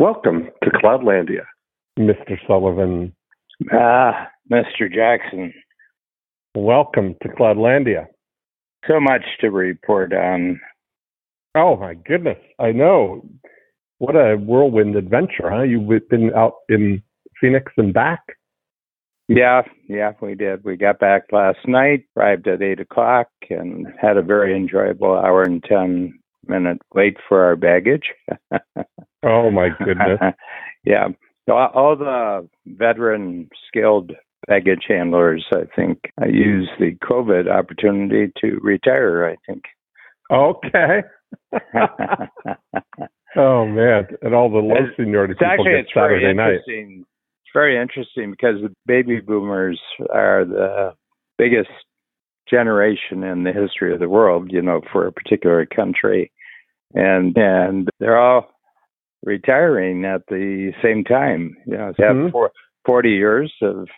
Welcome to Cloudlandia, Mr. Sullivan. Ah, Mr. Jackson. Welcome to Cloudlandia. So much to report on. Oh my goodness, I know. What a whirlwind adventure, huh? You've been out in Phoenix and back? Yeah, yeah, we did. We got back last night, arrived at eight o'clock, and had a very enjoyable hour and ten minute wait for our baggage. oh my goodness! yeah, uh, all the veteran skilled baggage handlers, I think, uh, I used the COVID opportunity to retire. I think. Okay. oh man, and all the low seniority people actually, get Saturday night. It's very interesting because the baby boomers are the biggest generation in the history of the world, you know, for a particular country. And and they're all retiring at the same time. You know, they have mm-hmm. four, 40 years of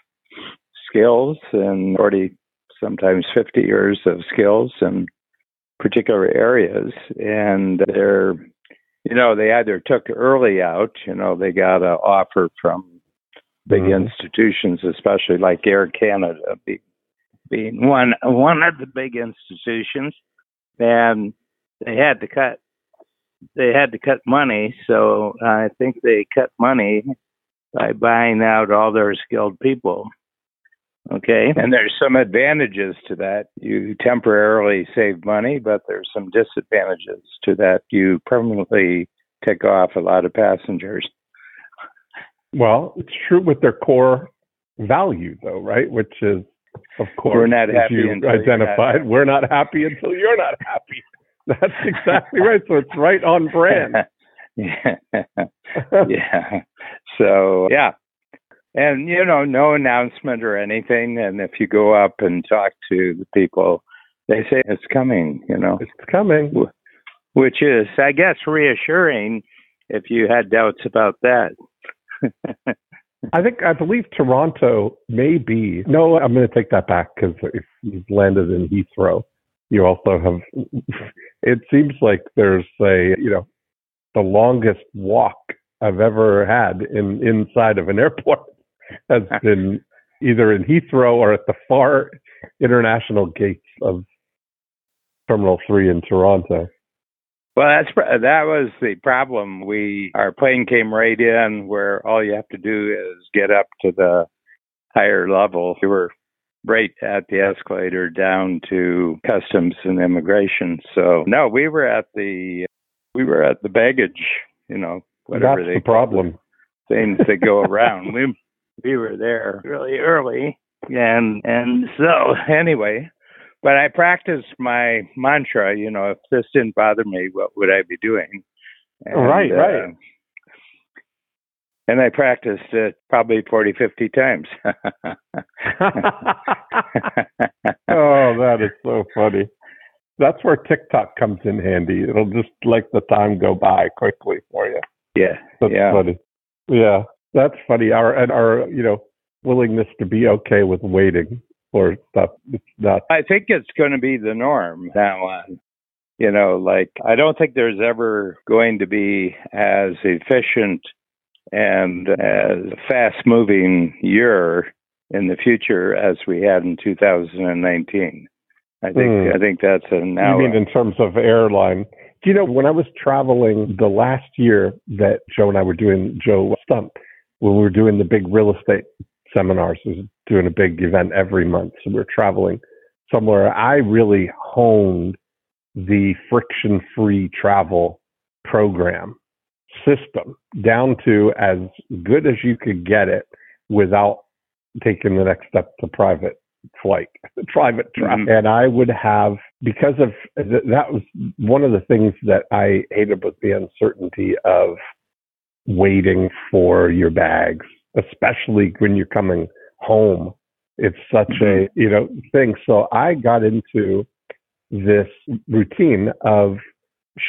skills and 40 sometimes 50 years of skills in particular areas and they're you know they either took early out you know they got an offer from big mm-hmm. institutions especially like air canada being one one of the big institutions and they had to cut they had to cut money so i think they cut money by buying out all their skilled people Okay. And there's some advantages to that. You temporarily save money, but there's some disadvantages to that. You permanently take off a lot of passengers. Well, it's true with their core value, though, right? Which is, of course, we're not happy you identified. We're not happy until you're not happy. That's exactly right. So it's right on brand. yeah. yeah. So, yeah, and you know no announcement or anything and if you go up and talk to the people they say it's coming you know it's coming which is i guess reassuring if you had doubts about that i think i believe toronto may be no i'm going to take that back because if you've landed in heathrow you also have it seems like there's a you know the longest walk I've ever had in inside of an airport has been either in Heathrow or at the far international gates of Terminal Three in Toronto. Well, that's that was the problem. We our plane came right in where all you have to do is get up to the higher level. We were right at the escalator down to customs and immigration. So no, we were at the we were at the baggage. You know, whatever that's they the problem. Things that go around. we we were there really early and and so anyway but i practiced my mantra you know if this didn't bother me what would i be doing and, right right uh, and i practiced it probably 40 50 times oh that is so funny that's where tiktok comes in handy it'll just let the time go by quickly for you yeah that's yeah. funny yeah that's funny. Our and our you know willingness to be okay with waiting for stuff. It's not. I think it's going to be the norm now on. You know, like I don't think there's ever going to be as efficient and as fast moving year in the future as we had in 2019. I think mm. I think that's a now. You mean in terms of airline? Do you know when I was traveling the last year that Joe and I were doing Joe Stumpf, when we were doing the big real estate seminars, was doing a big event every month. So we are traveling somewhere. I really honed the friction free travel program system down to as good as you could get it without taking the next step to private flight, private travel. Mm-hmm. And I would have, because of that was one of the things that I hated was the uncertainty of waiting for your bags, especially when you're coming home. It's such a, mm-hmm. you know, thing. So I got into this routine of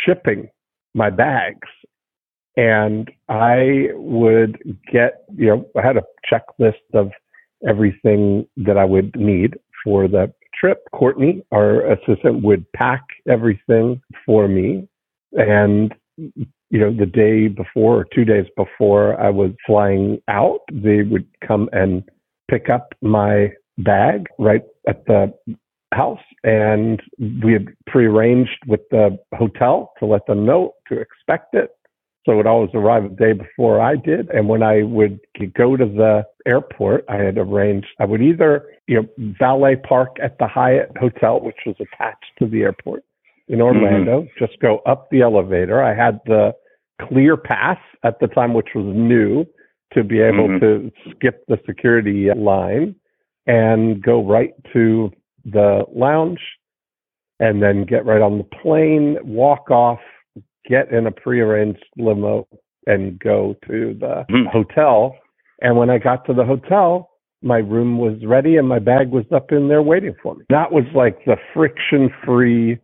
shipping my bags and I would get, you know, I had a checklist of everything that I would need for the trip. Courtney, our assistant, would pack everything for me and you know, the day before or two days before I was flying out, they would come and pick up my bag right at the house and we had prearranged with the hotel to let them know to expect it. So it always arrive a day before I did. And when I would go to the airport, I had arranged, I would either, you know, valet park at the Hyatt Hotel, which was attached to the airport in Orlando, mm-hmm. just go up the elevator. I had the clear pass at the time, which was new to be able mm-hmm. to skip the security line and go right to the lounge and then get right on the plane, walk off, get in a prearranged limo and go to the mm. hotel. And when I got to the hotel, my room was ready and my bag was up in there waiting for me. That was like the friction free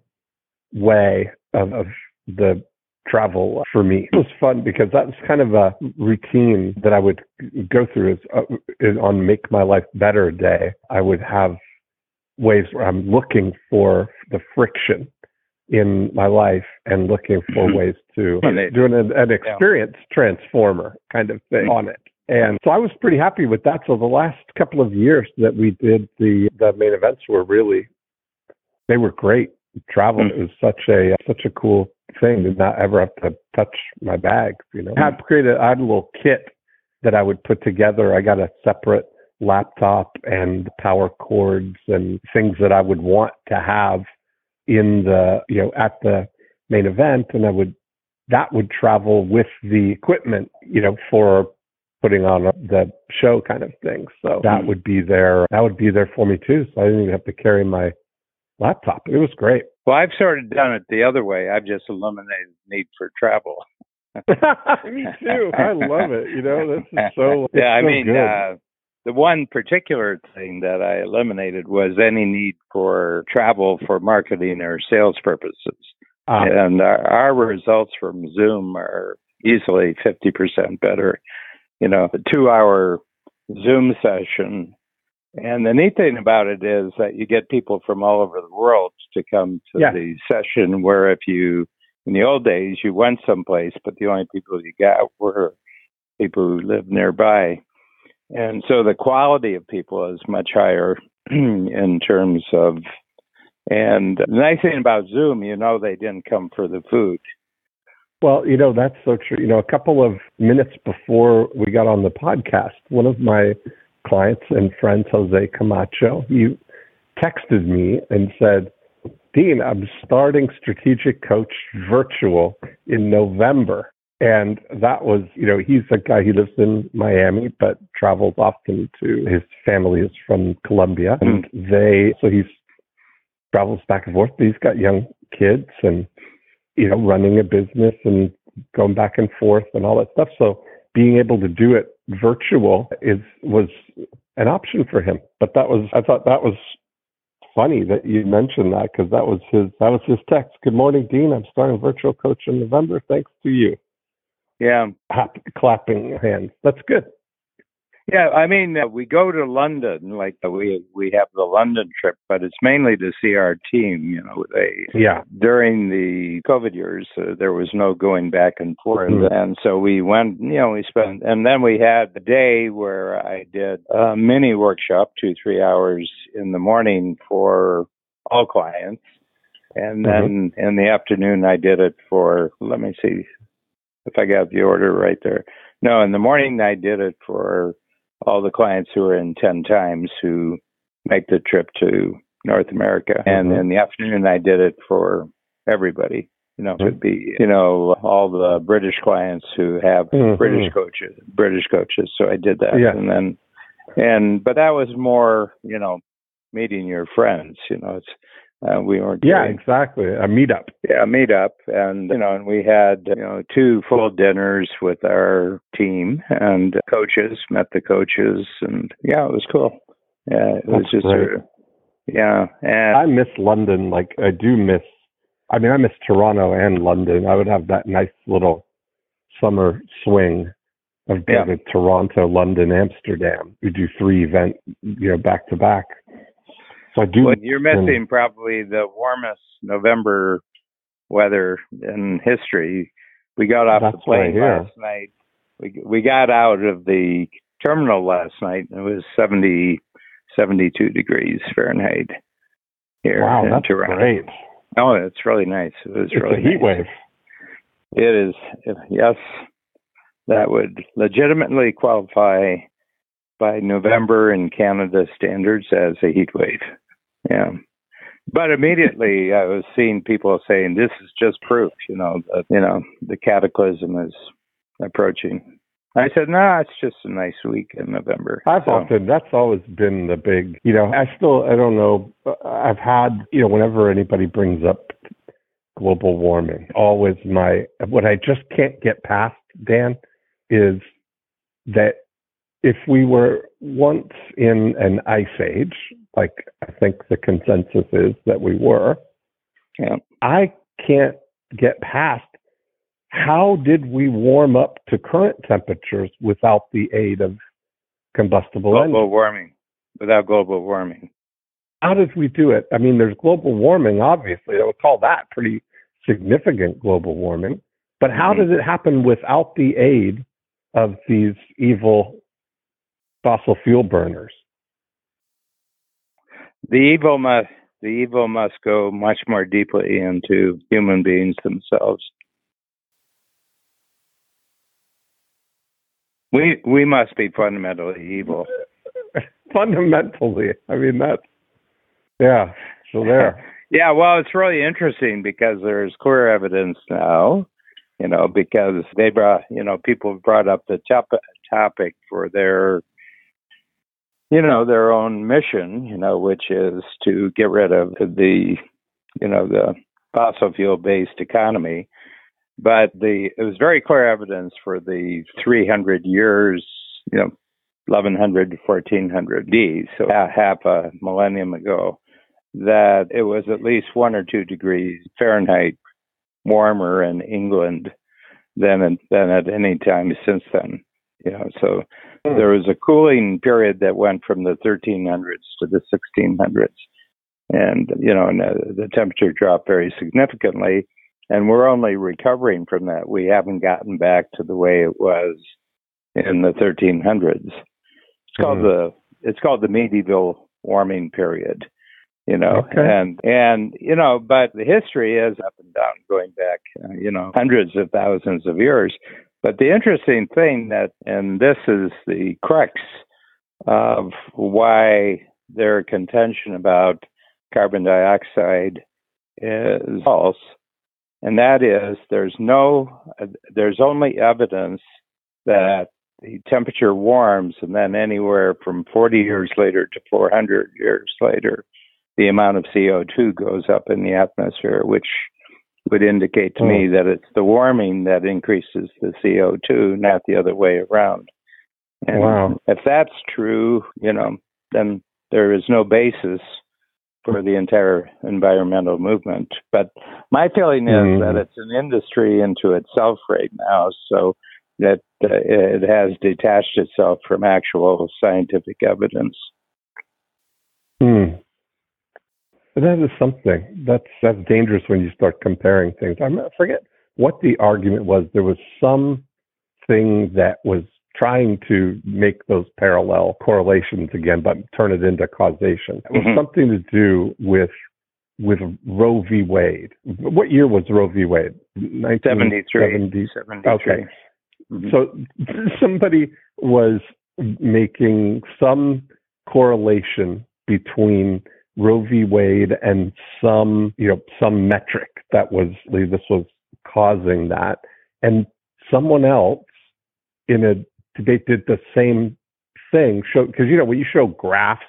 way of, of the travel for me. It was fun because that was kind of a routine that I would go through is, uh, is on Make My Life Better Day. I would have ways where I'm looking for the friction in my life and looking for mm-hmm. ways to do an, an experience yeah. transformer kind of thing on it. And so I was pretty happy with that. So the last couple of years that we did the the main events were really they were great. Travel mm-hmm. was such a such a cool thing to not ever have to touch my bags. You know, I had created I had a little kit that I would put together. I got a separate laptop and power cords and things that I would want to have in the you know at the main event, and I would that would travel with the equipment, you know, for putting on the show kind of thing. So that hmm. would be there. That would be there for me too. So I didn't even have to carry my laptop. It was great. Well, I've sort of done it the other way. I've just eliminated the need for travel. me too. I love it. You know, this is so. yeah, I so mean, uh, the one particular thing that I eliminated was any need for travel for marketing or sales purposes. Uh, and our, our results from Zoom are easily 50% better. You know, a two hour Zoom session. And the neat thing about it is that you get people from all over the world to come to yeah. the session where if you, in the old days, you went someplace, but the only people you got were people who lived nearby. And so the quality of people is much higher in terms of, and the nice thing about Zoom, you know, they didn't come for the food. Well, you know, that's so true. You know, a couple of minutes before we got on the podcast, one of my clients and friends, Jose Camacho, he texted me and said, Dean, I'm starting Strategic Coach Virtual in November. And that was, you know, he's a guy, he lives in Miami, but travels often to his family is from Colombia. And mm. they, so he's travels back and forth. But he's got young kids and, you know, running a business and going back and forth and all that stuff. So being able to do it virtual is, was an option for him. But that was, I thought that was funny that you mentioned that because that was his, that was his text. Good morning, Dean. I'm starting virtual coach in November. Thanks to you. Yeah. clapping hands. That's good. Yeah, I mean, uh, we go to London, like uh, we we have the London trip, but it's mainly to see our team. You know, they yeah. During the COVID years, uh, there was no going back and forth, mm-hmm. and so we went. You know, we spent, and then we had the day where I did a mini workshop, two three hours in the morning for all clients, and mm-hmm. then mm-hmm. in the afternoon I did it for let me see, if I got the order right there. No, in the morning I did it for all the clients who are in 10 times who make the trip to North America. Mm-hmm. And in the afternoon I did it for everybody. You know, it would be, you know, all the British clients who have mm-hmm. British coaches, British coaches. So I did that. Yeah. And then, and, but that was more, you know, meeting your friends, you know, it's, uh, we were yeah, exactly a meetup. Yeah, a meetup, and you know, and we had you know two full dinners with our team and coaches. Met the coaches, and yeah, it was cool. Yeah, it was just great. A, yeah, and I miss London. Like I do miss. I mean, I miss Toronto and London. I would have that nice little summer swing of being yeah. Toronto, London, Amsterdam. We do three event, you know, back to back. So I do. Well, you're missing probably the warmest November weather in history We got off the plane last night. We we got out of the terminal last night. and It was 70, 72 degrees Fahrenheit here wow, that's Toronto. great. Oh, it's really nice. It was It's really a heat nice. wave. It is, yes, that would legitimately qualify by November in Canada standards as a heat wave. Yeah. But immediately I was seeing people saying this is just proof, you know, that, you know, the cataclysm is approaching. I said, no, it's just a nice week in November. I've So, often that's always been the big you know I still I don't know I've had you know whenever anybody brings up global warming always my what I just can't get past Dan is that if we were once in an ice age like I think the consensus is that we were yeah. I can't get past how did we warm up to current temperatures without the aid of combustible engines? Global warming without global warming. how did we do it? I mean, there's global warming, obviously. I would call that pretty significant global warming. But how Mhm. did it happen without the aid of these evil fossil fuel burners? The evil must the evil must go much more deeply into human beings themselves. We we must be fundamentally evil. Fundamentally, I mean, that's, yeah, so there. Yeah, well, it's really interesting because there's clear evidence now, you know, because they brought, you know, people have brought up the top, topic for their, you know, their own mission, you know, which is to get rid of the, you know, the fossil fuel based economy. But the it was very clear evidence for the 300 years, you know, 1100 to 1400 D, so half a millennium ago, that it was at least one or two degrees Fahrenheit warmer in England than than at any time since then. Know, so Hmm. there was a cooling period that went from the 1300s to the 1600s, and you know, and the, the temperature dropped very significantly. And we're only recovering from that. We haven't gotten back to the way it was in the 1300s. It's called Mhm. the it's called the medieval warming period you know Okay. and and you know but the history is up and down going back uh, you know hundreds of thousands of years but the interesting thing that and this is the crux of why their contention about carbon dioxide is false and that is there's no there's only evidence that the temperature warms and then anywhere from 40 years later to 400 years later the amount of CO2 goes up in the atmosphere, which would indicate to me that it's the warming that increases the CO2, not the other way around. And Wow. if that's true, you know, then there is no basis for the entire environmental movement. But my feeling is Mhm. that it's an industry into itself right now, so that uh, it has detached itself from actual scientific evidence. Hmm. But that is something. That's that's dangerous when you start comparing things. I forget what the argument was. There was some thing that was trying to make those parallel correlations again, but turn it into causation. It was Mhm. something to do with with Roe v. Wade. What year was Roe v. Wade? 73. 1970. 73. Okay. Mhm. So somebody was making some correlation between Roe v. Wade and some, you know, some metric that was this was causing that, and someone else in a debate did the same thing. Show because you know when you show graphs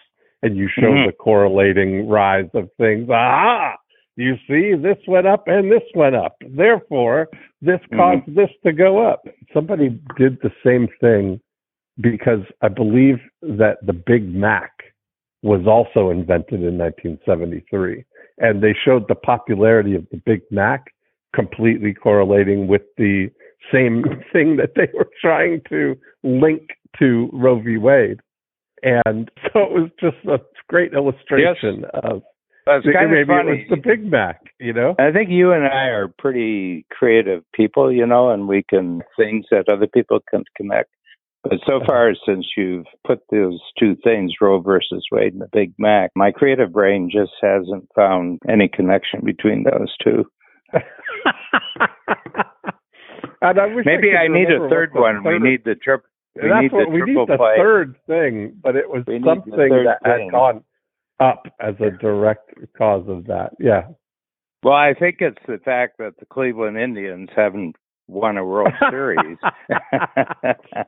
and you show Mhm. the correlating rise of things, ah, you see this went up and this went up. Therefore, this Mhm. caused this to go up. Somebody did the same thing because I believe that the Big Mac was also invented in 1973. And they showed the popularity of the Big Mac completely correlating with the same thing that they were trying to link to Roe v. Wade. And so it was just a great illustration of That's kind of maybe funny. it was the Big Mac, you know. I think you and I are pretty creative people, you know, and we can things that other people can connect. But so far, since you've put those two things, Roe versus Wade and the Big Mac, my creative brain just hasn't found any connection between those two. and I wish Maybe I, I need a third one. third- We need the trip. We That's need what the we triple need the play. third thing, but it was We something that thing. had gone up as a direct cause of that. Yeah. Well, I think it's the fact that the Cleveland Indians haven't won a World Series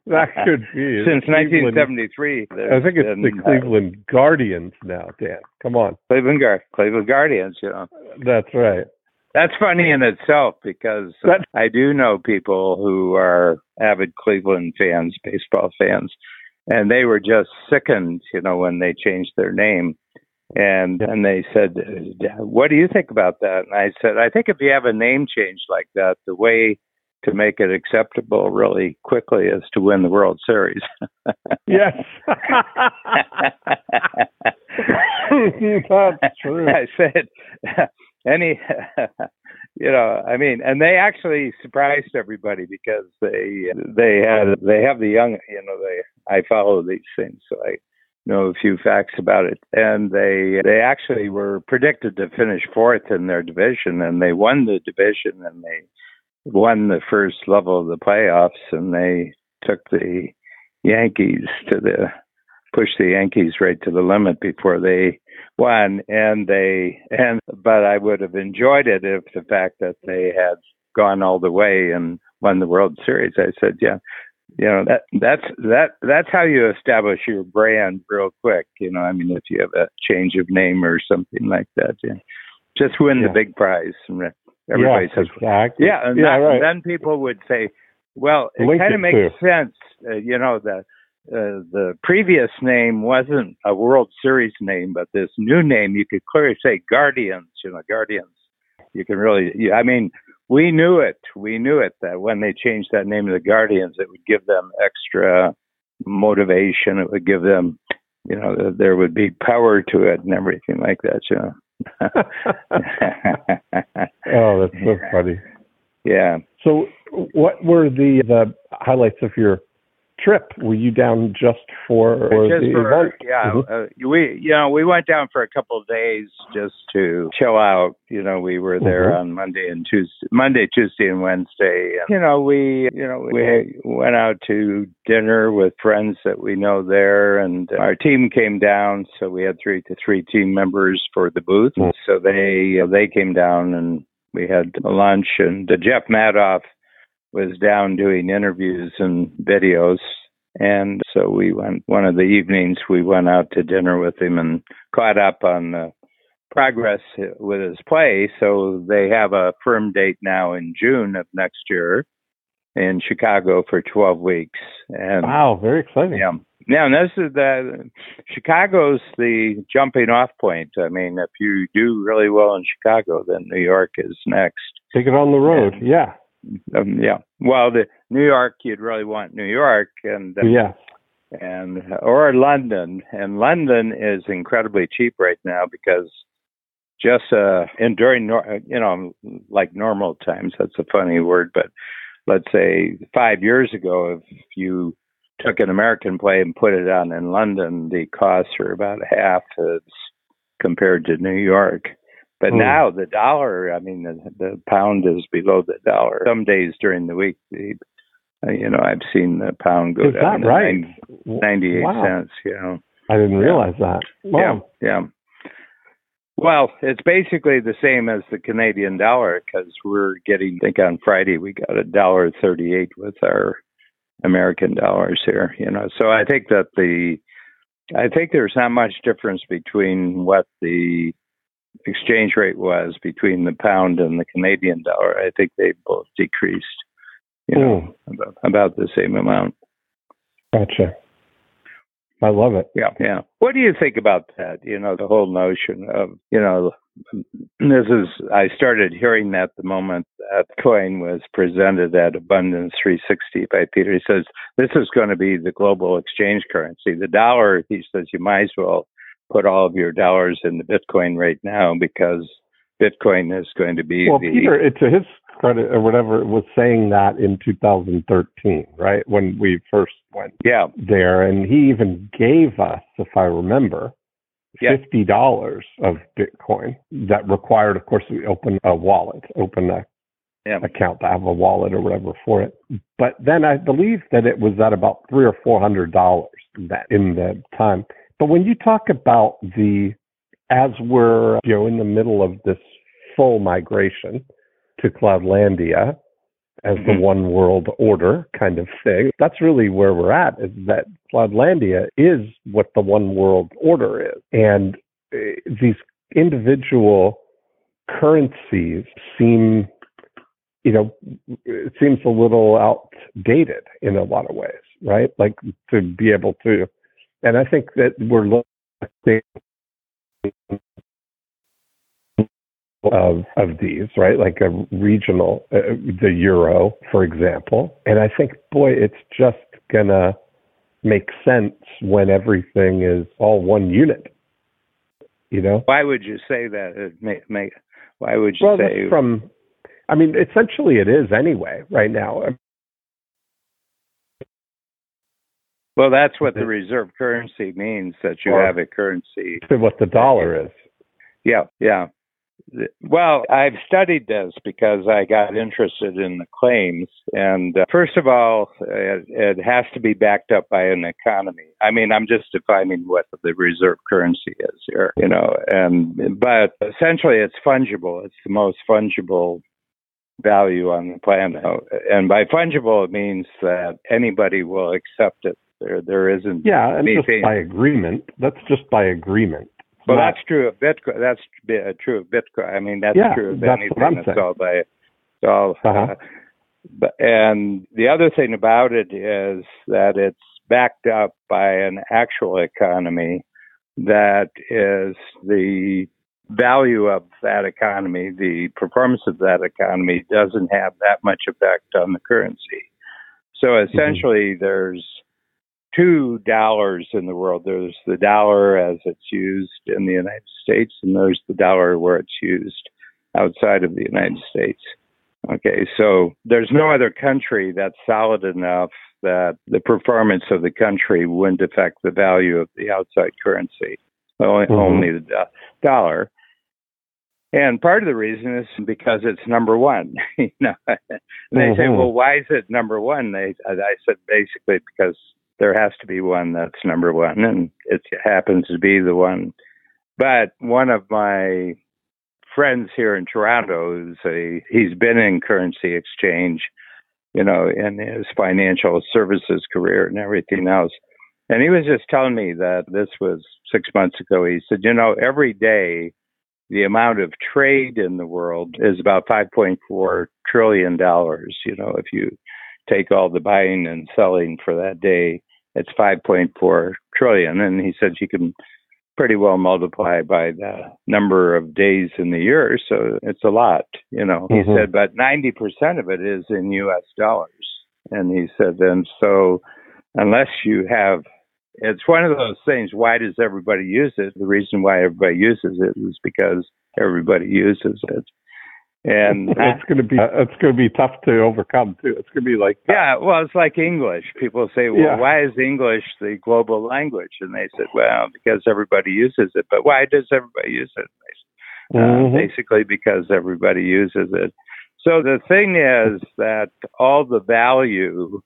that could be since Cleveland- 1973. I think it's the been, uh, Cleveland Guardians now, Dan. Come on. Cleveland, Guard- Cleveland Guardians. You know, That's right. that's funny in itself because That- I do know people who are avid Cleveland fans, baseball fans, and they were just sickened, you know, when they changed their name. And and they said, "What do you think about that?" And I said, "I think if you have a name change like that, the way to make it acceptable really quickly is to win the World Series." Yes. That's true. I said, any, you know, I mean, and they actually surprised everybody because they they had they have the young, you know, they I follow these things, so I know a few facts about it, and they they actually were predicted to finish fourth in their division, and they won the division, and they won the first level of the playoffs, and they took the Yankees to the pushed the Yankees right to the limit before they won and they and but I would have enjoyed it if the fact that they had gone all the way and won the World Series. I said, yeah, you know that that's that that's how you establish your brand real quick. You know, I mean, if you have a change of name or something like that, yeah. just win Yeah. the big prize. And everybody yes, says, exactly. yeah, and yeah, that- right. then people would say, well, it Link kind of makes sense. Uh, you know, the uh, the previous name wasn't a World Series name, but this new name, you could clearly say Guardians. You know, Guardians. You can really, you, I mean, we knew it. We knew it that when they changed that name to the Guardians, it would give them extra motivation. It would give them, you know, there would be power to it and everything like that. You know. Oh, that's so funny. yeah. So, what were the the highlights of your trip? Were you down just for, for just the for, event? yeah, Mhm. uh, we you know we went down for a couple of days just to chill out. You know, we were there Mhm. on Monday and Tuesday, Monday, Tuesday, and Wednesday. And, you know, we you know we went out to dinner with friends that we know there, and our team came down. So we had three to three team members for the booth. Mhm. So they they came down and we had lunch. And uh, Jeff Madoff was down doing interviews and videos. And so we went one of the evenings we went out to dinner with him and caught up on the progress with his play. So they have a firm date now in June of next year in Chicago for 12 weeks. And Wow, very exciting. yeah. Now, and this is the Chicago's the jumping off point. I mean, if you do really well in Chicago, then New York is next. Take it on the road. Yeah. Um, yeah. Well, the New York, you'd really want New York, and uh, Yes. and or London. And London is incredibly cheap right now because just uh, and during nor- you know like normal times. That's a funny word, but let's say five years ago, if you took an American play and put it on in London, the costs are about half as compared to New York. But Hmm. now the dollar, I mean, the, the pound is below the dollar. Some days during the week, the, uh, you know, I've seen the pound go Is down to right? 90 98 Wow. cents, you know. I didn't Yeah. realize that. Wow. Yeah, yeah. Well, it's basically the same as the Canadian dollar because we're getting. I think on Friday we got a dollar thirty-eight with our American dollars here. You know, so I think that the, I think there's not much difference between what the exchange rate was between the pound and the Canadian dollar. I think they both decreased. You know, hmm. about, about the same amount. Gotcha. I love it. Yeah, yeah. What do you think about that? You know, the whole notion of, you know, this is, I started hearing that the moment that coin was presented at Abundance 360 by Peter. He says, this is going to be the global exchange currency. The dollar, he says, you might as well put all of your dollars in the Bitcoin right now because Bitcoin is going to be well, the Peter, to his credit or whatever, was saying that in 2013, right? When we first went yeah. there, and he even gave us, if I remember, fifty dollars of Bitcoin that required, of course, we open a wallet, open a yeah. account to have a wallet or whatever for it. But then I believe that it was at about three or four hundred dollars that in the time. But when you talk about the as we're you know in the middle of this full migration to Cloudlandia as the Mhm. one world order kind of thing, that's really where we're at. Is that Cloudlandia is what the one world order is, and uh, these individual currencies seem you know, it seems a little outdated in a lot of ways, right? Like to be able to, and I think that we're looking of of these, right? Like a regional, uh, the euro, for example, and I think, boy, it's just gonna make sense when everything is all one unit. You know, why would you say that it why would you well, say from, I mean, essentially it is anyway right now. Well that's what the reserve currency means that you have a currency what the dollar is. Yeah, yeah. Well, I've studied this because I got interested in the claims. And uh, first of all, it, it has to be backed up by an economy. I mean, I'm just defining what the reserve currency is here, you know. And but essentially, it's fungible. It's the most fungible value on the planet. And by fungible, it means that anybody will accept it. There, there isn't Yeah, and just by agreement. That's just by agreement. It's Well, not- that's true of Bitcoin. That's uh, true of Bitcoin. I mean, that's Yeah, true of that's anything what that's all by it's all. Uh-huh. Uh, but and the other thing about it is that it's backed up by an actual economy that is the value of that economy, the performance of that economy doesn't have that much effect on the currency. So Mm-hmm. essentially, there's two dollars in the world. There's the dollar as it's used in the United States, and there's the dollar where it's used outside of the United States. Okay, so there's no other country that's solid enough that the performance of the country wouldn't affect the value of the outside currency, only, Mhm. only the do- dollar. And part of the reason is because it's number one. you know, and they say, Mhm. "Well, why is it number one?" They, I said, basically because there has to be one that's number one, and it happens to be the one. But one of my friends here in Toronto is a he's been in currency exchange, you know, in his financial services career and everything else. And he was just telling me that this was six months ago. He said, you know, every day the amount of trade in the world is about 5.4 trillion dollars. You know, if you take all the buying and selling for that day, it's 5.4 trillion. And he said you can pretty well multiply by the number of days in the year, so it's a lot. You know, he Mhm. said, but 90% of it is in U.S. dollars. And he said, and so unless you have it's one of those things. Why does everybody use it? The reason why everybody uses it is because everybody uses it. And it's going to be it's going to be tough to overcome too. It's going to be like yeah, well, it's like English. People say, "Well, Yeah. why is English the global language?" And they said, "Well, because everybody uses it." But why does everybody use it? Uh, Mhm. basically, because everybody uses it. So the thing is that all the value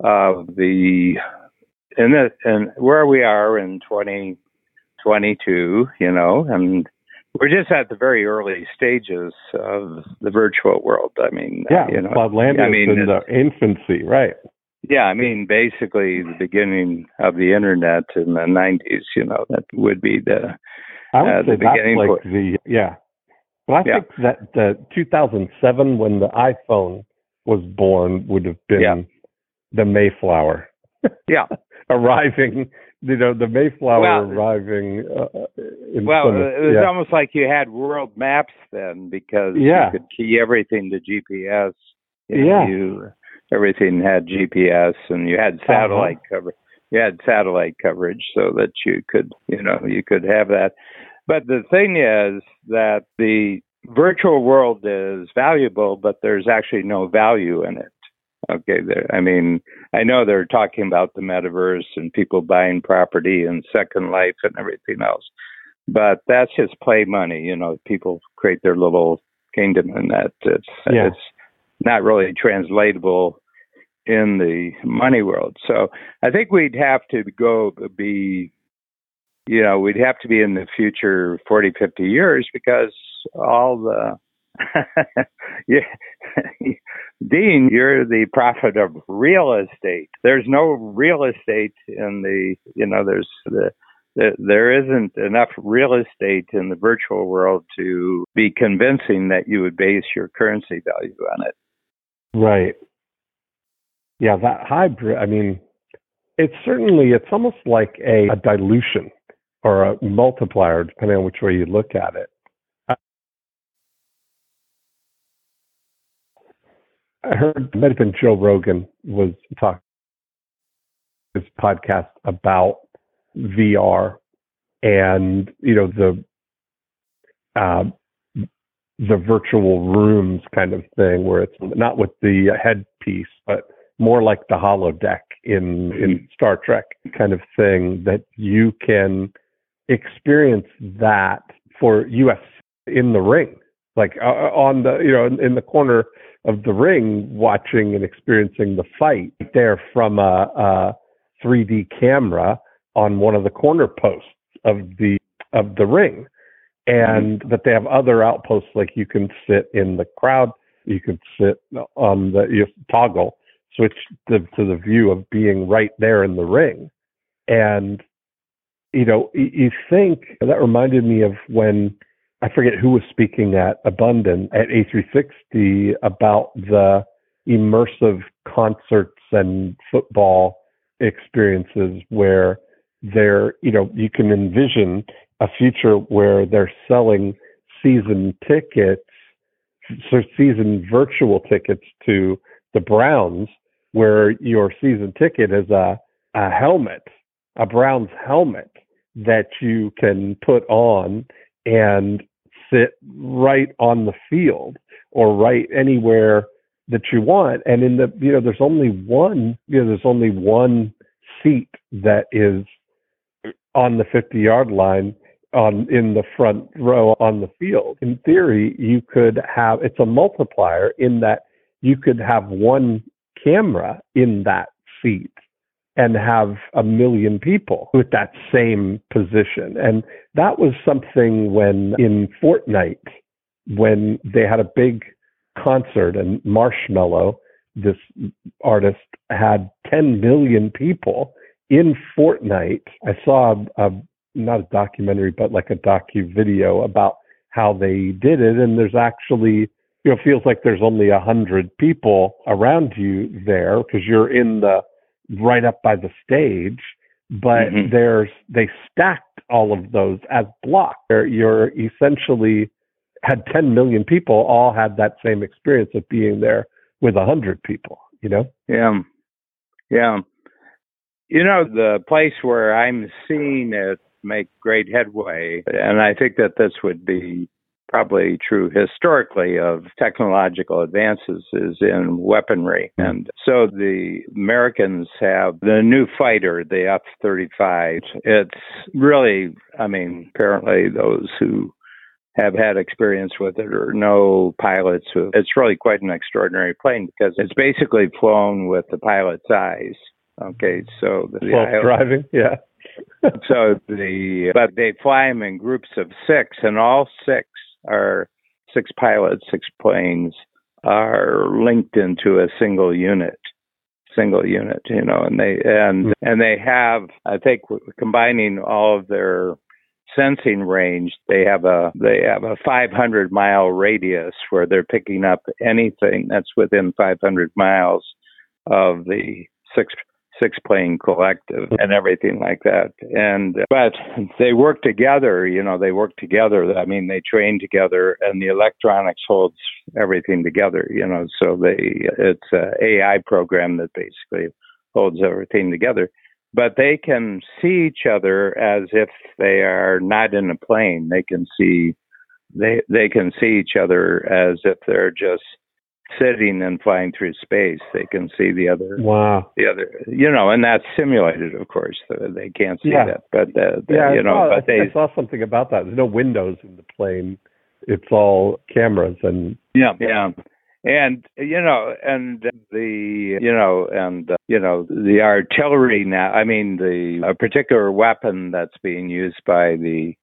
of the in the and where we are in 2022, you know, and we're just at the very early stages of the virtual world. I mean, yeah, you know, Cloudlandia I mean, in the infancy, right? yeah, I mean, basically the beginning of the internet in the 90s, you know, that would be the, I would Uh, say the beginning like the yeah. But I Yeah. think that the 2007 when the iPhone was born would have been Yeah. the Mayflower yeah. arriving. You know, the Mayflower Well, arriving. Uh, in Well, Plymouth. it was yeah. almost like you had world maps then because Yeah. you could key everything to GPS. You know, Yeah. You, everything had GPS and you had Uh-huh. satellite cover, you had satellite coverage so that you could, you know, you could have that. But the thing is that the virtual world is valuable, but there's actually no value in it. Okay, there, I mean, I know they're talking about the metaverse and people buying property and Second Life and everything else, but that's just play money. You know, people create their little kingdom in that. It's yeah. it's not really translatable in the money world. So I think we'd have to go be, you know, we'd have to be in the future 40, 50 years because all the, Dean, you're the prophet of real estate. There's no real estate in the, you know, there's the, there isn't enough real estate in the virtual world to be convincing that you would base your currency value on it. Right. Yeah, that hybrid. I mean, it's certainly it's almost like a, a dilution or a multiplier, depending on which way you look at it. I heard might have been Joe Rogan was talking his podcast about VR and you know the uh, the virtual rooms kind of thing where it's not with the headpiece but more like the holodeck in in mm-hmm. Star Trek kind of thing that you can experience that for US in the ring like uh, uh, on the you know in, in, the corner of the ring watching and experiencing the fight there from a, a 3D camera on one of the corner posts of the of the ring and mm-hmm. that they have other outposts like you can sit in the crowd you can sit on the you toggle switch to, to the view of being right there in the ring. And, you know, you think that reminded me of when I forget who was speaking at Abundant at A360 about the immersive concerts and football experiences where they're, you know, you can envision a future where they're selling season tickets, so season virtual tickets to the Browns where your season ticket is a, a helmet, a Browns helmet that you can put on and sit right on the field or right anywhere that you want. And in the, you know, there's only one, you know, there's only one seat that is on the 50 yard line on in the front row on the field. In theory, you could have, it's a multiplier in that you could have one camera in that seat and have a million people with that same position. And that was something when in Fortnite, when they had a big concert and Marshmello, this artist, had 10 million people in Fortnite. I saw a, a not a documentary, but like a docu video about how they did it. And there's actually you know, feels like there's only a hundred people around you there because you're in the right up by the stage. But mm-hmm. there's they stacked all of those as blocks. You're essentially had 10 million people all had that same experience of being there with a hundred people. You know? Yeah, yeah. You know, the place where I'm seeing it make great headway, and I think that this would be probably true historically of technological advances is in weaponry. Hmm. And so the Americans have the new fighter, the F 35. It's really, I mean, apparently those who have had experience with it or know pilots who it's really quite an extraordinary plane because it's basically flown with the pilot's eyes. Okay, so the driving, yeah. so the but they fly them in groups of six, and all six are six pilots, six planes are linked into a single unit single unit you know and they and mm-hmm. and they have i think combining all of their sensing range they have a they have a 500 mile radius where they're picking up anything that's within 500 miles of the six six plane collective and everything like that. And uh, but they work together, you know, they work together. I mean, they train together, and the electronics holds everything together, you know. So they it's a AI program that basically holds everything together. but they can see each other as if they are not in a plane. They can see they they can see each other as if they're just sitting and flying through space. They can see the other wow the other you know, and that's simulated, of course. They can't see Yeah. that, but uh, yeah you I know, saw, but they I saw something about that there's no windows in the plane it's all cameras and Yeah, yeah. And you know, and the you know, and uh, you know, the artillery now. I mean, the a particular weapon that's being used by the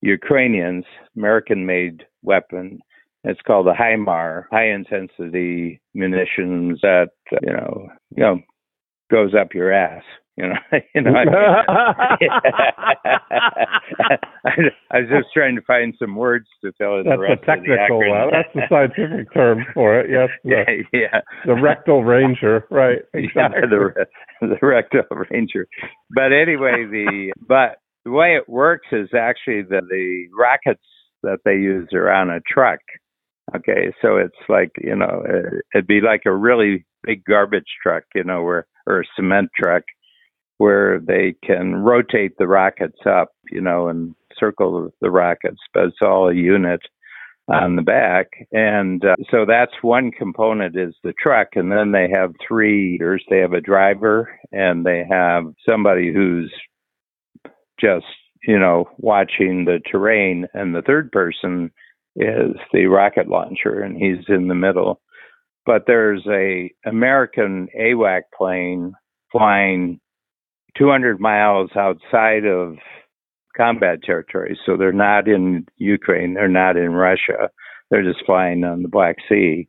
Ukrainians, American-made weapon. It's called the HIMAR, high intensity munitions that you know, you know, goes up your ass. You know, you know. I, I was just trying to find some words to fill in that's the rest a technical of the uh, that's the scientific term for it yes the, yeah, yeah. the rectal ranger right Yeah, the the rectal ranger. But anyway, the but the way it works is actually the the rockets that they use are on a truck. Okay, so it's like you know uh, it'd be like a really big garbage truck, you know, where or a cement truck, where they can rotate the rockets up, you know, and circle the rockets, but it's all a unit on the back. And uh, so that's one component is the truck. And then they have three leaders. They have a driver and they have somebody who's just, you know, watching the terrain. And the third person is the rocket launcher and he's in the middle. But there's a American AWAC plane flying 200 miles outside of combat territory. So they're not in Ukraine, they're not in Russia. They're just flying on the Black Sea.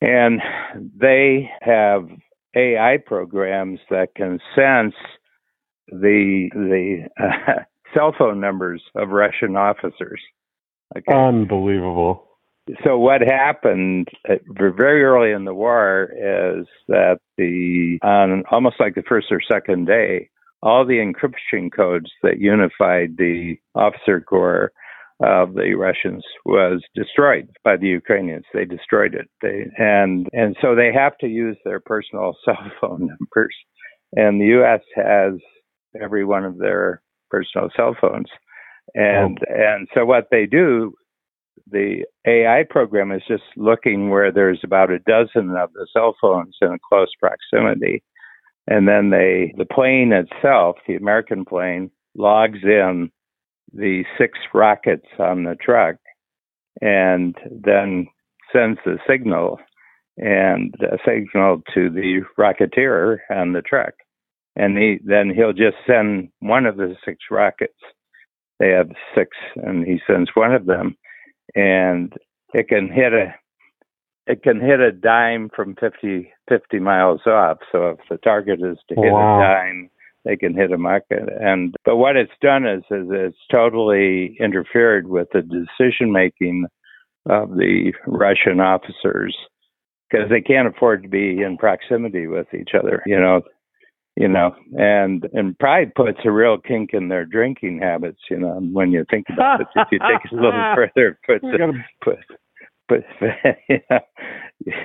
And they have AI programs that can sense the the uh, cell phone numbers of Russian officers. Okay. unbelievable so what happened uh, very early in the war is that the on almost like the first or second day all the encryption codes that unified the officer corps of the Russians was destroyed by the Ukrainians. They destroyed it. They and and so they have to use their personal cell phone numbers. And the US has every one of their personal cell phones. And oh. and so what they do the AI program is just looking where there's about a dozen of the cell phones in close proximity. And then they, the plane itself, the American plane, logs in the six rockets on the truck and then sends the signal and a signal to the rocketeer on the truck. And he, then he'll just send one of the six rockets. They have six, and he sends one of them and it can hit a it can hit a dime from 50, 50 miles off. So if the target is to hit Wow. a dime, they can hit a market. And but what it's done is, is it's totally interfered with the decision making of the Russian officers because they can't afford to be in proximity with each other. You know, you know, and and pride puts a real kink in their drinking habits. You know, when you think about it, if you take it a little further, it puts We gotta- put but you know,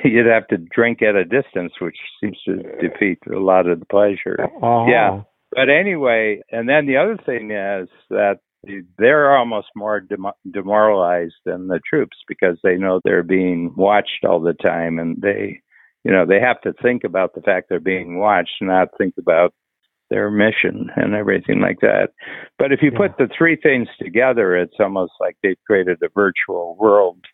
you'd have to drink at a distance, which seems to defeat a lot of the pleasure. uh-huh. Yeah. But anyway, and then the other thing is that they're almost more dem- demoralized than the troops because they know they're being watched all the time, and they, you know, they have to think about the fact they're being watched, not think about their mission and everything like that. But if you Yeah. put the three things together, it's almost like they've created a virtual world,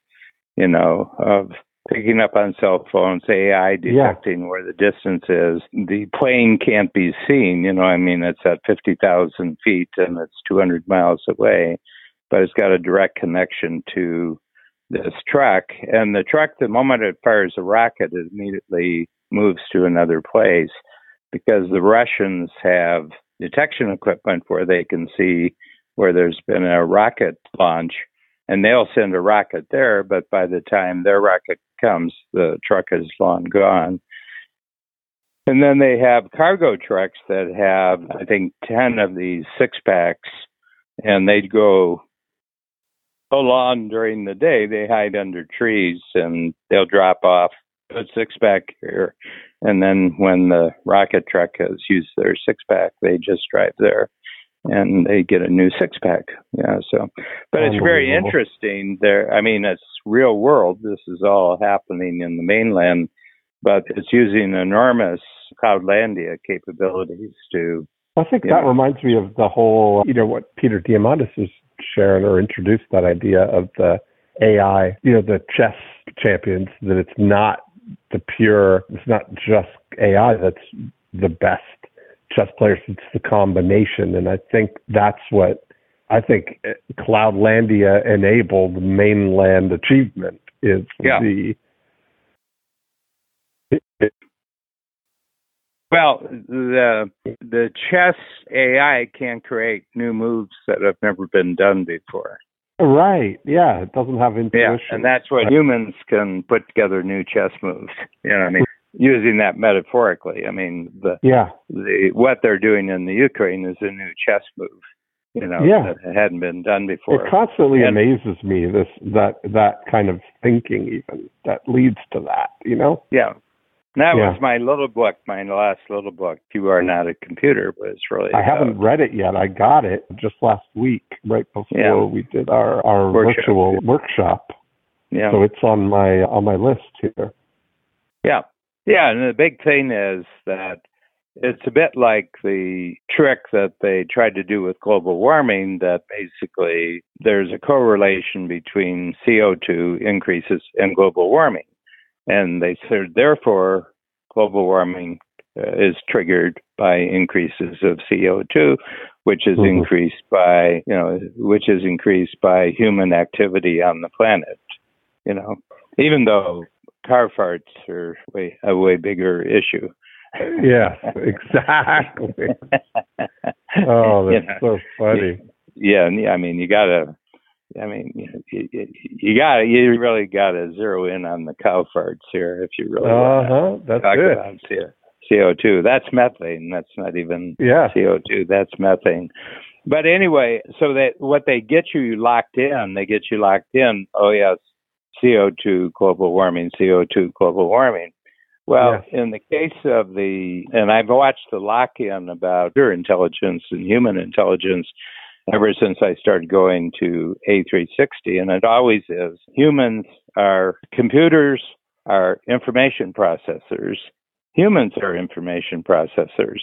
you know, of picking up on cell phones, AI detecting where the distance is. The plane can't be seen, you know, I mean, it's at 50,000 feet and it's 200 miles away, but it's got a direct connection to this truck. And the truck, the moment it fires a rocket, it immediately moves to another place because the Russians have detection equipment where they can see where there's been a rocket launch and they'll send a rocket there, but by the time their rocket comes, the truck is long gone. And then they have cargo trucks that have, I think, 10 of these six packs, and they'd go so long during the day, they hide under trees and they'll drop off a six pack here. And then when the rocket truck has used their six pack, they just drive there and they get a new six pack. Yeah. So, but it's very interesting there. I mean, it's real world. This is all happening in the mainland, but it's using enormous Cloudlandia capabilities to. I think that know, reminds me of the whole, you know, what Peter Diamandis is sharing or introduced that idea of the AI, you know, the chess champions, that it's not the pure, it's not just AI that's the best chess players, it's the combination. And I think that's what I think uh, Cloudlandia enabled mainland achievement is yeah. the. Well, the the chess AI can create new moves that have never been done before. Right. Yeah. It doesn't have intuition. Yeah, and that's what humans can put together new chess moves. You know, I mean, using that metaphorically. I mean, the yeah, the what they're doing in the Ukraine is a new chess move. You know, yeah. that hadn't been done before. It constantly and, amazes me this that that kind of thinking even that leads to that. You know. Yeah. That yeah. was my little book, my last little book. You are not a computer, but it's really. I haven't uh, read it yet. I got it just last week, right before yeah. we did our our workshop. virtual workshop. Yeah. So it's on my on my list here. Yeah, yeah, and the big thing is that it's a bit like the trick that they tried to do with global warming that basically there's a correlation between CO2 increases and global warming. And they said, therefore, global warming uh, is triggered by increases of CO2, which is mm-hmm. increased by, you know, which is increased by human activity on the planet. You know, even though car farts are way a way bigger issue. yes, exactly. oh, that's you know, so funny. Yeah, I mean, you gotta. I mean, you, you you got you really got to zero in on the cow farts here if you really uh huh. That's talk good. About CO two. That's methane. That's not even yeah. CO two. That's methane. But anyway, so that what they get you locked in, they get you locked in. Oh yes, CO2 global warming, CO2 global warming. Well, in the case of the, and I've watched the lock in about your intelligence and human intelligence ever since I started going to A360, and it always is. Humans are computers, are information processors. Humans are information processors.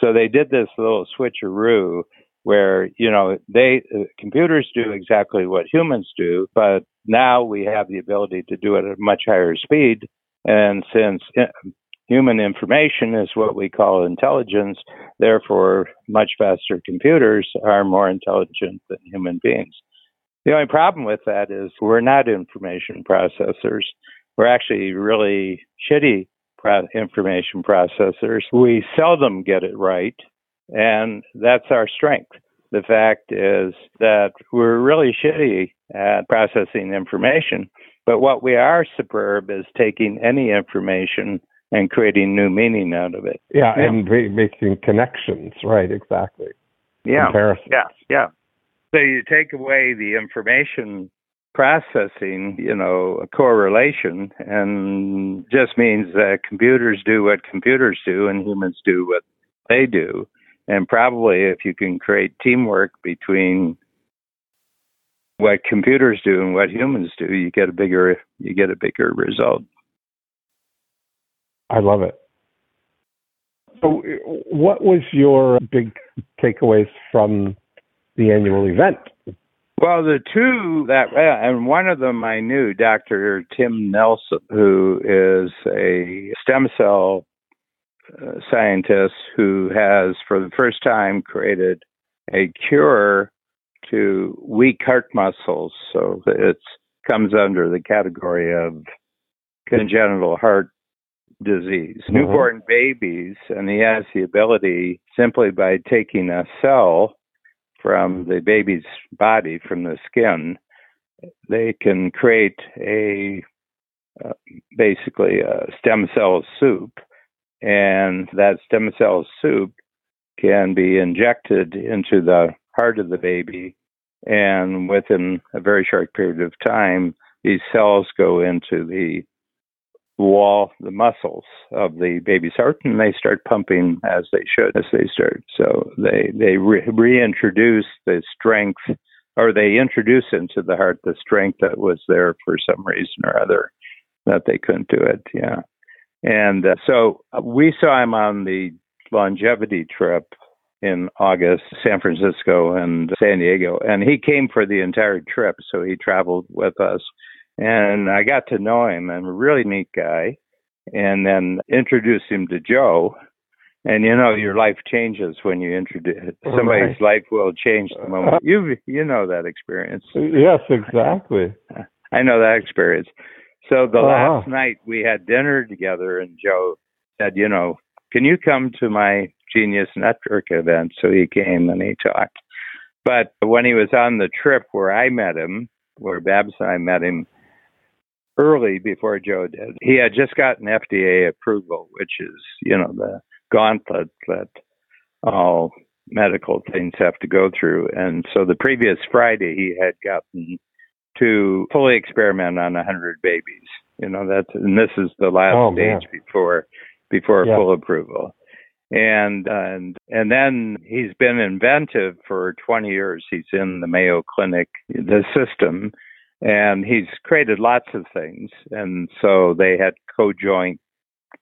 So they did this little switcheroo where you know they uh, computers do exactly what humans do but now we have the ability to do it at a much higher speed and since uh, human information is what we call intelligence. Therefore much faster computers are more intelligent than human beings. The only problem with that is we're not information processors. We're actually really shitty information processors. We seldom get it right and that's our strength. The fact is that we're really shitty at processing information, but what we are superb is taking any information and creating new meaning out of it. Yeah, yeah. and re- making connections, right, exactly. Yeah. Yeah, yeah. So you take away the information processing, you know, a correlation, and just means that computers do what computers do and humans do what they do. And probably if you can create teamwork between what computers do and what humans do, you get a bigger you get a bigger result. I love it. So, what was your big takeaways from the annual event? Well, the two that, and one of them I knew, Dr. Tim Nelson, who is a stem cell uh, scientist who has, for the first time, created a cure to weak heart muscles. So it comes under the category of congenital heart disease. Mm-hmm. Newborn babies, and he has the ability simply by taking a cell from the baby's body, from the skin, they can create a uh, basically a stem cell soup and that stem cell soup can be injected into the heart of the baby and within a very short period of time these cells go into the wall, the muscles of the baby's heart, and they start pumping as they should as they start. So they they re- reintroduce the strength, or they introduce into the heart the strength that was there for some reason or other that they couldn't do it. Yeah, and uh, so we saw him on the longevity trip in August, San Francisco and San Diego, and he came for the entire trip. So he traveled with us and I got to know him and a really neat guy and then introduced him to Joe. And you know, your life changes when you introduce somebody's right. life will change the moment. You you know that experience. Yes, exactly. I know that experience. So the uh-huh. last night we had dinner together and Joe said, you know, can you come to my Genius Network event? So he came and he talked. But when he was on the trip where I met him, where Babs and I met him, early before Joe did. He had just gotten FDA approval, which is, you know, the gauntlet that all medical things have to go through. And so the previous Friday, he had gotten to fully experiment on 100 babies. You know, that's, and this is the last oh, stage man. before, before yeah. full approval. And, and, and then he's been inventive for 20 years. He's in the Mayo Clinic, the system, and he's created lots of things. And so they had co-joint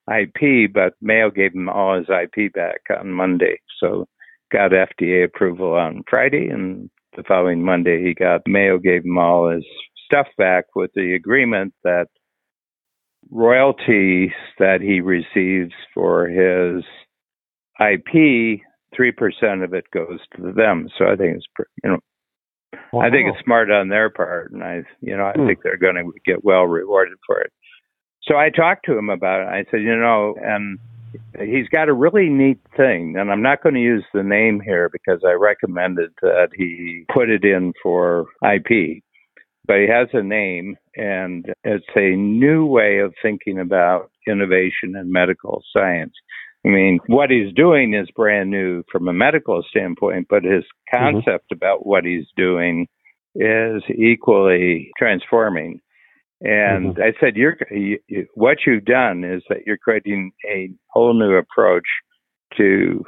IP, but Mayo gave him all his IP back on Monday. So got FDA approval on Friday, and the following Monday he got Mayo gave him all his stuff back with the agreement that royalties that he receives for his IP, three percent of it goes to them. So I think it's you know Wow. I think it's smart on their part, and I, you know, I hmm. think they're going to get well rewarded for it. So I talked to him about it. I said, you know, and he's got a really neat thing, and I'm not going to use the name here because I recommended that he put it in for IP. But he has a name, and it's a new way of thinking about innovation in medical science. I mean, what he's doing is brand new from a medical standpoint, but his mm-hmm. concept mm-hmm. about what he's doing is equally transforming. And mm-hmm. I said, "You're you, what you've done is that you're creating a whole new approach to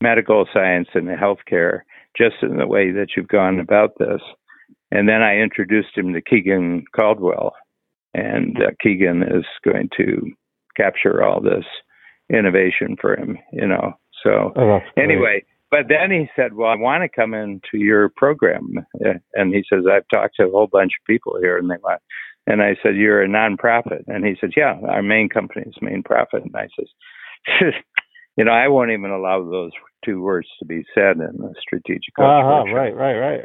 medical science and healthcare, just in the way that you've gone about this." And then I introduced him to Keegan Caldwell, and uh, Keegan is going to capture all this innovation for him, you know. So oh, anyway, but then he said, "Well, I want to come into your program," and he says, "I've talked to a whole bunch of people here, and they want." And I said, "You're a nonprofit," and he said, "Yeah, our main company is main profit." And I says, "You know, I won't even allow those two words to be said in the strategic." Uh-huh, right, right, right.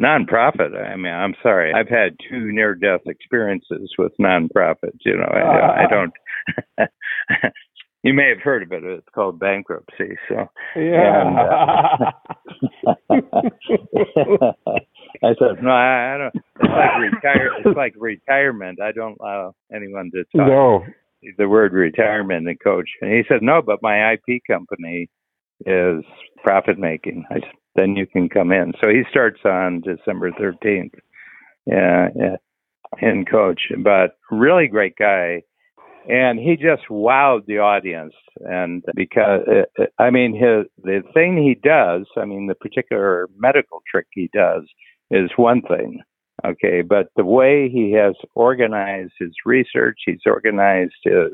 Nonprofit. I mean, I'm sorry. I've had two near-death experiences with nonprofits. You know, I, I don't. you may have heard of it. It's called bankruptcy. So yeah. And, uh, I said, no, I, I don't. It's like retire. It's like retirement. I don't allow anyone to talk no. the word retirement and coach. And he said, no, but my IP company is profit making. I said, then you can come in. So he starts on December 13th. Yeah, yeah, in coach, but really great guy and he just wowed the audience. And because uh, uh, i mean his the thing he does i mean the particular medical trick he does is one thing okay? But the way he has organized his research he's organized his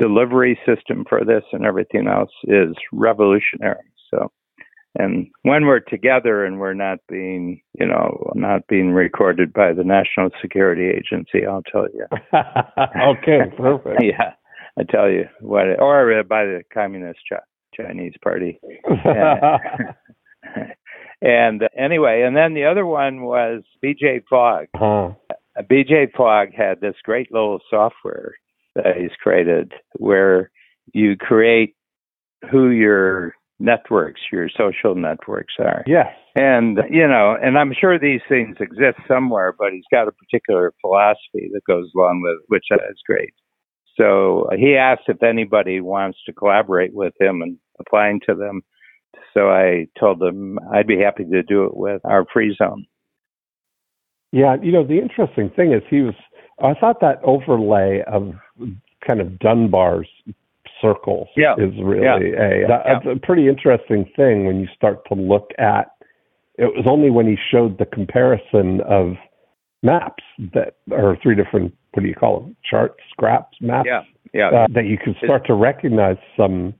delivery system for this and everything else is revolutionary. So and when we're together and we're not being, you know, not being recorded by the National Security Agency, I'll tell you. okay, perfect. yeah, I tell you what, or by the Communist Chinese Party. and anyway, and then the other one was BJ Fogg. Uh-huh. BJ Fogg had this great little software that he's created where you create who your networks, your social networks are. Yes. And, you know, and I'm sure these things exist somewhere, but he's got a particular philosophy that goes along with which is great. So uh, he asked if anybody wants to collaborate with him and applying to them. So I told him I'd be happy to do it with our free zone. Yeah, you know, the interesting thing is he was I thought that overlay of kind of Dunbar's circles yeah. is really yeah. a that's yeah. a pretty interesting thing when you start to look at. It was only when he showed the comparison of maps that are three different what do you call them charts, scraps, maps. Yeah, yeah. Uh, that you could start to recognize some.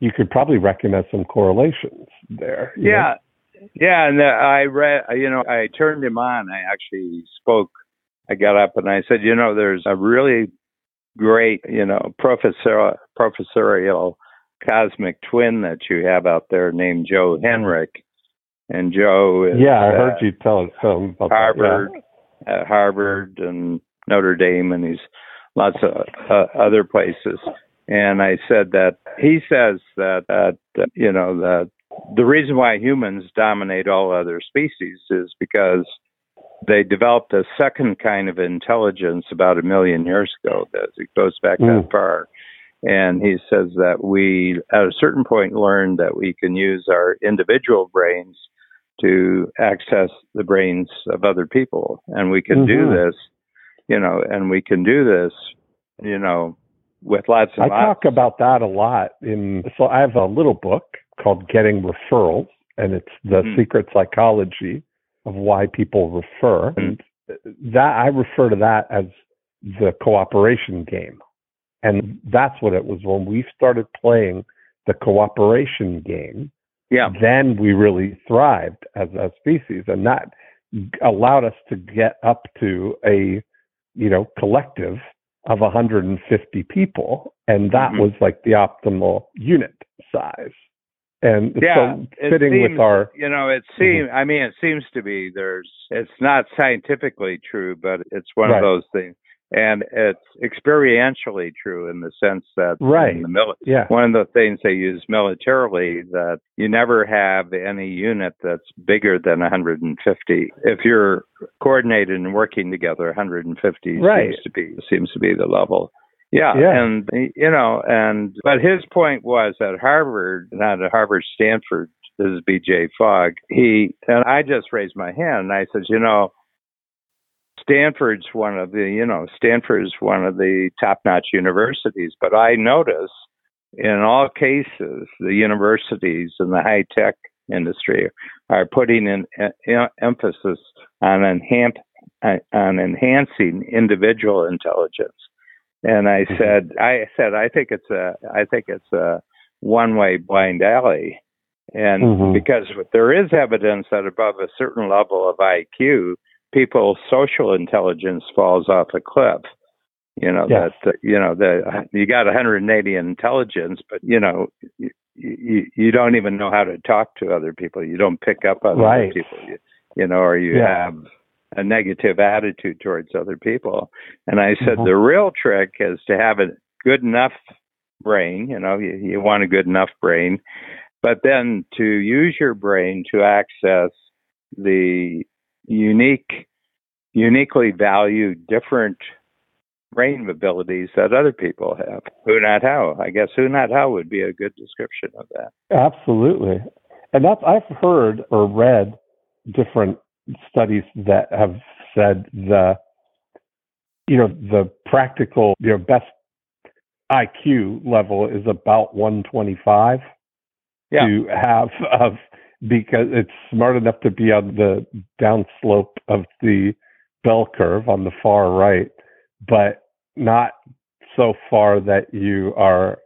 You could probably recognize some correlations there. Yeah, know? yeah. And uh, I read, you know, I turned him on. I actually spoke. I got up and I said, you know, there's a really great, you know, professor professorial cosmic twin that you have out there named Joe Henrich. And Joe is yeah, I heard uh, you tell us something about Harvard, that, yeah. Harvard and Notre Dame, and he's lots of uh, other places. And I said that he says that, that you know that the reason why humans dominate all other species is because they developed a second kind of intelligence about a million years ago. That it goes back mm. that far. And he says that we, at a certain point, learned that we can use our individual brains to access the brains of other people, and we can mm-hmm. do this you know, and we can do this, you know, with lots of. I lots. talk about that a lot in. So I have a little book called Getting Referrals, and it's the mm. secret psychology of why people refer, mm. and that I refer to that as the cooperation game, and that's what it was when we started playing the cooperation game. Yeah. Then we really thrived as a species, and that allowed us to get up to a you know, collective of 150 people, and that mm-hmm. was like the optimal unit size. And yeah, so fitting seems, with our, you know, it seems. Mm-hmm. I mean, it seems to be. There's. It's not scientifically true, but it's one right. of those things and it's experientially true in the sense that right. in the mili- yeah. one of the things they use militarily that you never have any unit that's bigger than 150. If you're coordinated and working together, 150 right. seems to be seems to be the level. Yeah, yeah, and you know, and but his point was at Harvard, not at Harvard, Stanford. This is B.J. Fogg. He and I just raised my hand and I said, you know, Stanford's one of the, you know, Stanford's one of the top-notch universities, but I notice in all cases the universities and the high-tech industry are putting an emphasis on enhance, on enhancing individual intelligence. And I mm-hmm. said, I said, I think it's a, I think it's a one-way blind alley, and mm-hmm. because there is evidence that above a certain level of IQ, people's social intelligence falls off a cliff. You know yes. that you know that you got 180 intelligence, but you know you, you you don't even know how to talk to other people. You don't pick up on right. other people. You, you know, or you yeah. have a negative attitude towards other people. And I said mm-hmm. the real trick is to have a good enough brain. You know, you, you want a good enough brain, but then to use your brain to access the unique, uniquely value different brain abilities that other people have. Who not how? I guess who not how would be a good description of that. Absolutely. And that's I've heard or read different studies that have said the you know the practical you know best IQ level is about 125 yeah. to have of because it's smart enough to be on the downslope of the bell curve on the far right, but not so far that you are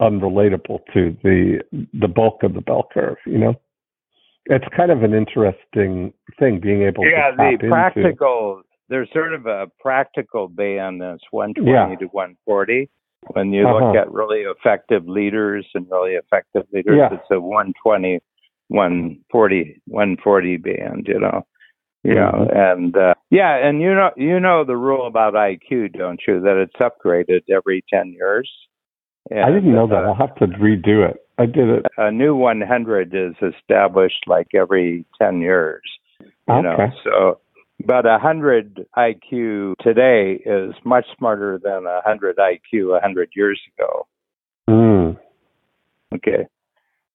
unrelatable to the the bulk of the bell curve. You know, it's kind of an interesting thing being able yeah, to tap the practical. Into. There's sort of a practical band that's 120 yeah. to 140. When you uh-huh. look at really effective leaders and really effective leaders, yeah. it's a 120 140 140 band you know you know mm-hmm. and uh, yeah and you know you know the rule about iq don't you that it's upgraded every 10 years and, i didn't know that uh, i'll have to redo it i did it a new 100 is established like every 10 years you okay. know so but a 100 iq today is much smarter than a 100 iq a 100 years ago mm. okay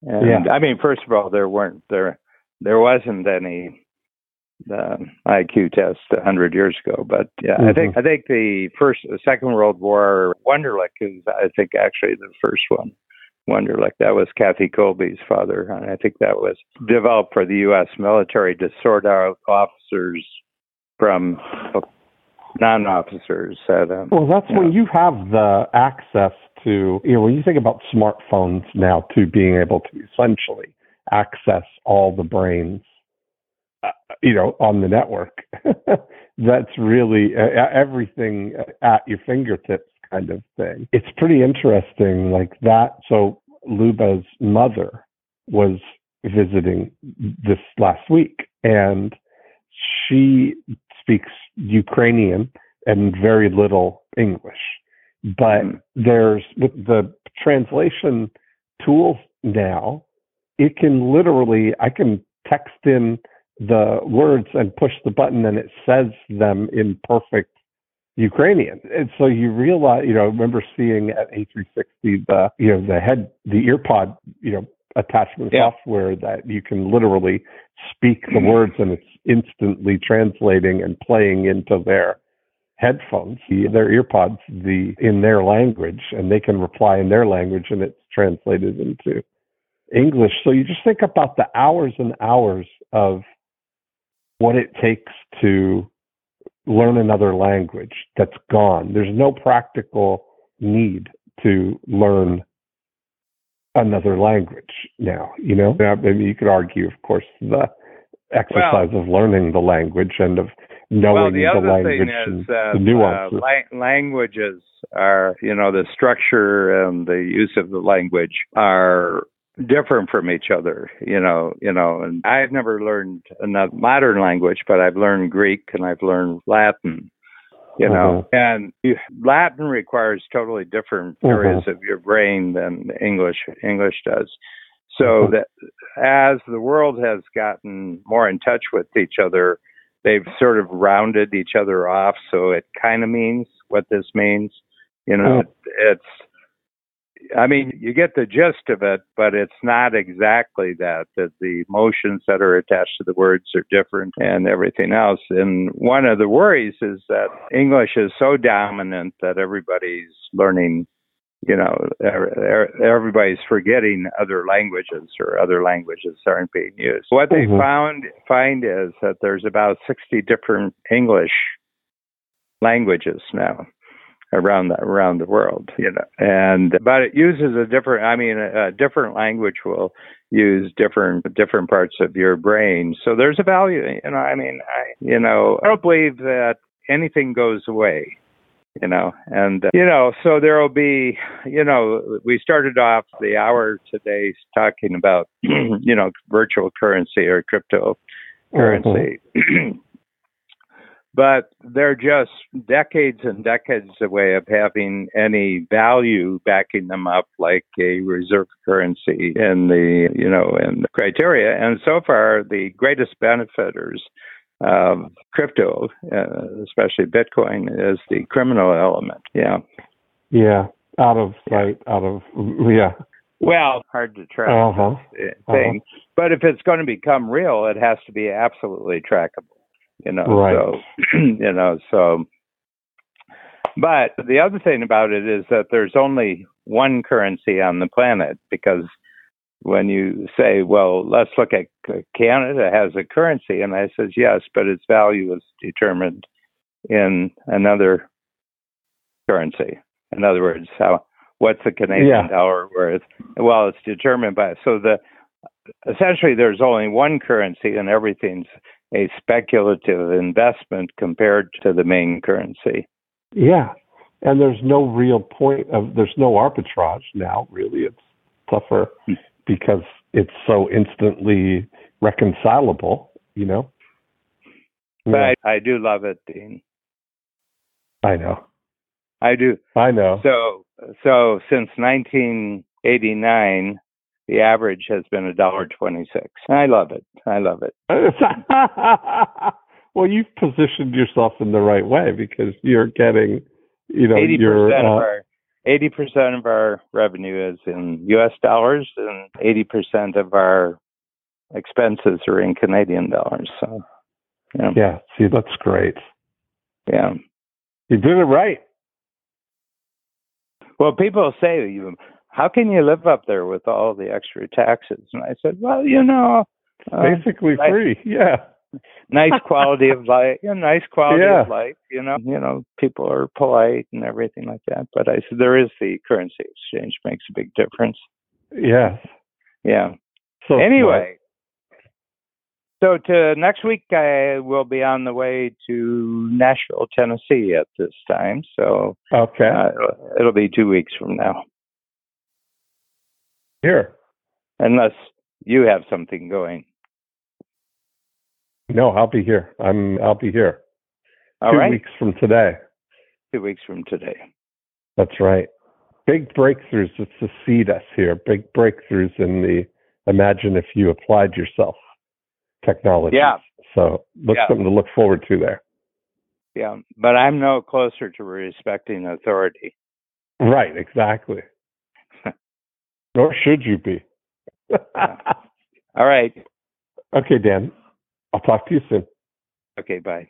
and yeah. I mean, first of all, there weren't there there wasn't any the IQ test a hundred years ago. But yeah, mm-hmm. I think I think the first, the Second World War Wonderlic is I think actually the first one. Wonderlic that was Kathy Kolbe's father, and I think that was developed for the U.S. military to sort out officers from non-officers. At, um, well, that's when know. you have the access to you know when you think about smartphones now to being able to essentially access all the brains uh, you know, on the network. That's really uh, everything at your fingertips kind of thing. It's pretty interesting like that. So Luba's mother was visiting this last week and she speaks Ukrainian and very little English. But mm. there's with the translation tools now, it can literally I can text in the words and push the button and it says them in perfect Ukrainian. And so you realize, you know, I remember seeing at A360 the, you know, the head, the earpod, you know, attachment yeah. software that you can literally speak the mm-hmm. words and it's instantly translating and playing into their headphones, their earpods, the in their language, and they can reply in their language and it's translated into English. So you just think about the hours and hours of what it takes to learn another language that's gone. There's no practical need to learn another language now, you know? I mean, you could argue, of course, the exercise well, of learning the language and of knowing well, the, the language and that, the nuances. Uh, la- languages are, you know, the structure and the use of the language are different from each other, you know, you know, and I've never learned another modern language, but I've learned Greek and I've learned Latin, you know, uh-huh. and Latin requires totally different uh-huh. areas of your brain than English English does. So uh-huh. that as the world has gotten more in touch with each other, they've sort of rounded each other off. So it kind of means what this means. You know, it's I mean, you get the gist of it, but it's not exactly that. That the emotions that are attached to the words are different and everything else. And one of the worries is that English is so dominant that everybody's learning. You know, everybody's forgetting other languages or other languages aren't being used. What they mm-hmm. found find is that there's about 60 different English languages now around the, around the world, you know. And but it uses a different. I mean, a, a different language will use different different parts of your brain. So there's a value. You know, I mean, I you know, I don't believe that anything goes away. You know, and uh, you know, so there will be. You know, we started off the hour today talking about you know virtual currency or cryptocurrency. Mm-hmm. but they're just decades and decades away of having any value backing them up like a reserve currency in the you know in the criteria. And so far the greatest benefiters of crypto uh, especially bitcoin is the criminal element. Yeah. Yeah. Out of sight out of yeah. Well, hard to track uh-huh. thing, uh-huh. but if it's going to become real, it has to be absolutely trackable you know right. so you know so but the other thing about it is that there's only one currency on the planet because when you say well let's look at canada has a currency and i says yes but its value is determined in another currency in other words how what's the canadian yeah. dollar worth well it's determined by so the essentially there's only one currency and everything's a speculative investment compared to the main currency. Yeah. And there's no real point of there's no arbitrage now, really. It's tougher because it's so instantly reconcilable, you know. But yeah. I, I do love it, Dean. I know. I do. I know. So so since 1989, the average has been a dollar twenty-six. I love it. I love it. well, you've positioned yourself in the right way because you're getting, you know, 80% your. Uh, of our, 80% of our revenue is in U.S. dollars, and 80% of our expenses are in Canadian dollars. So. Yeah. Yeah. See, that's great. Yeah. You did it right. Well, people say, you, how can you live up there with all the extra taxes? And I said, well, you know, uh, Basically I- free. Yeah. nice quality of life, you know, nice quality Yeah. of life. You know, you know, people are polite and everything like that. But I said there is the currency exchange makes a big difference. Yes. Yeah. So anyway, so to next week, I will be on the way to Nashville, Tennessee at this time. So okay. uh, it'll be two weeks from now, Here. unless you have something going. No, I'll be here. I'm. I'll be here. All Two right, weeks from today. two weeks from today. That's right. Big breakthroughs that succeed us here. Big breakthroughs in the imagine if you applied yourself technology. Yeah. So look Yeah. something to look forward to there. Yeah, but I'm no closer to respecting authority. Right. Exactly. Nor should you be. All right. okay, Dan. I'll talk to you soon. Okay. Bye.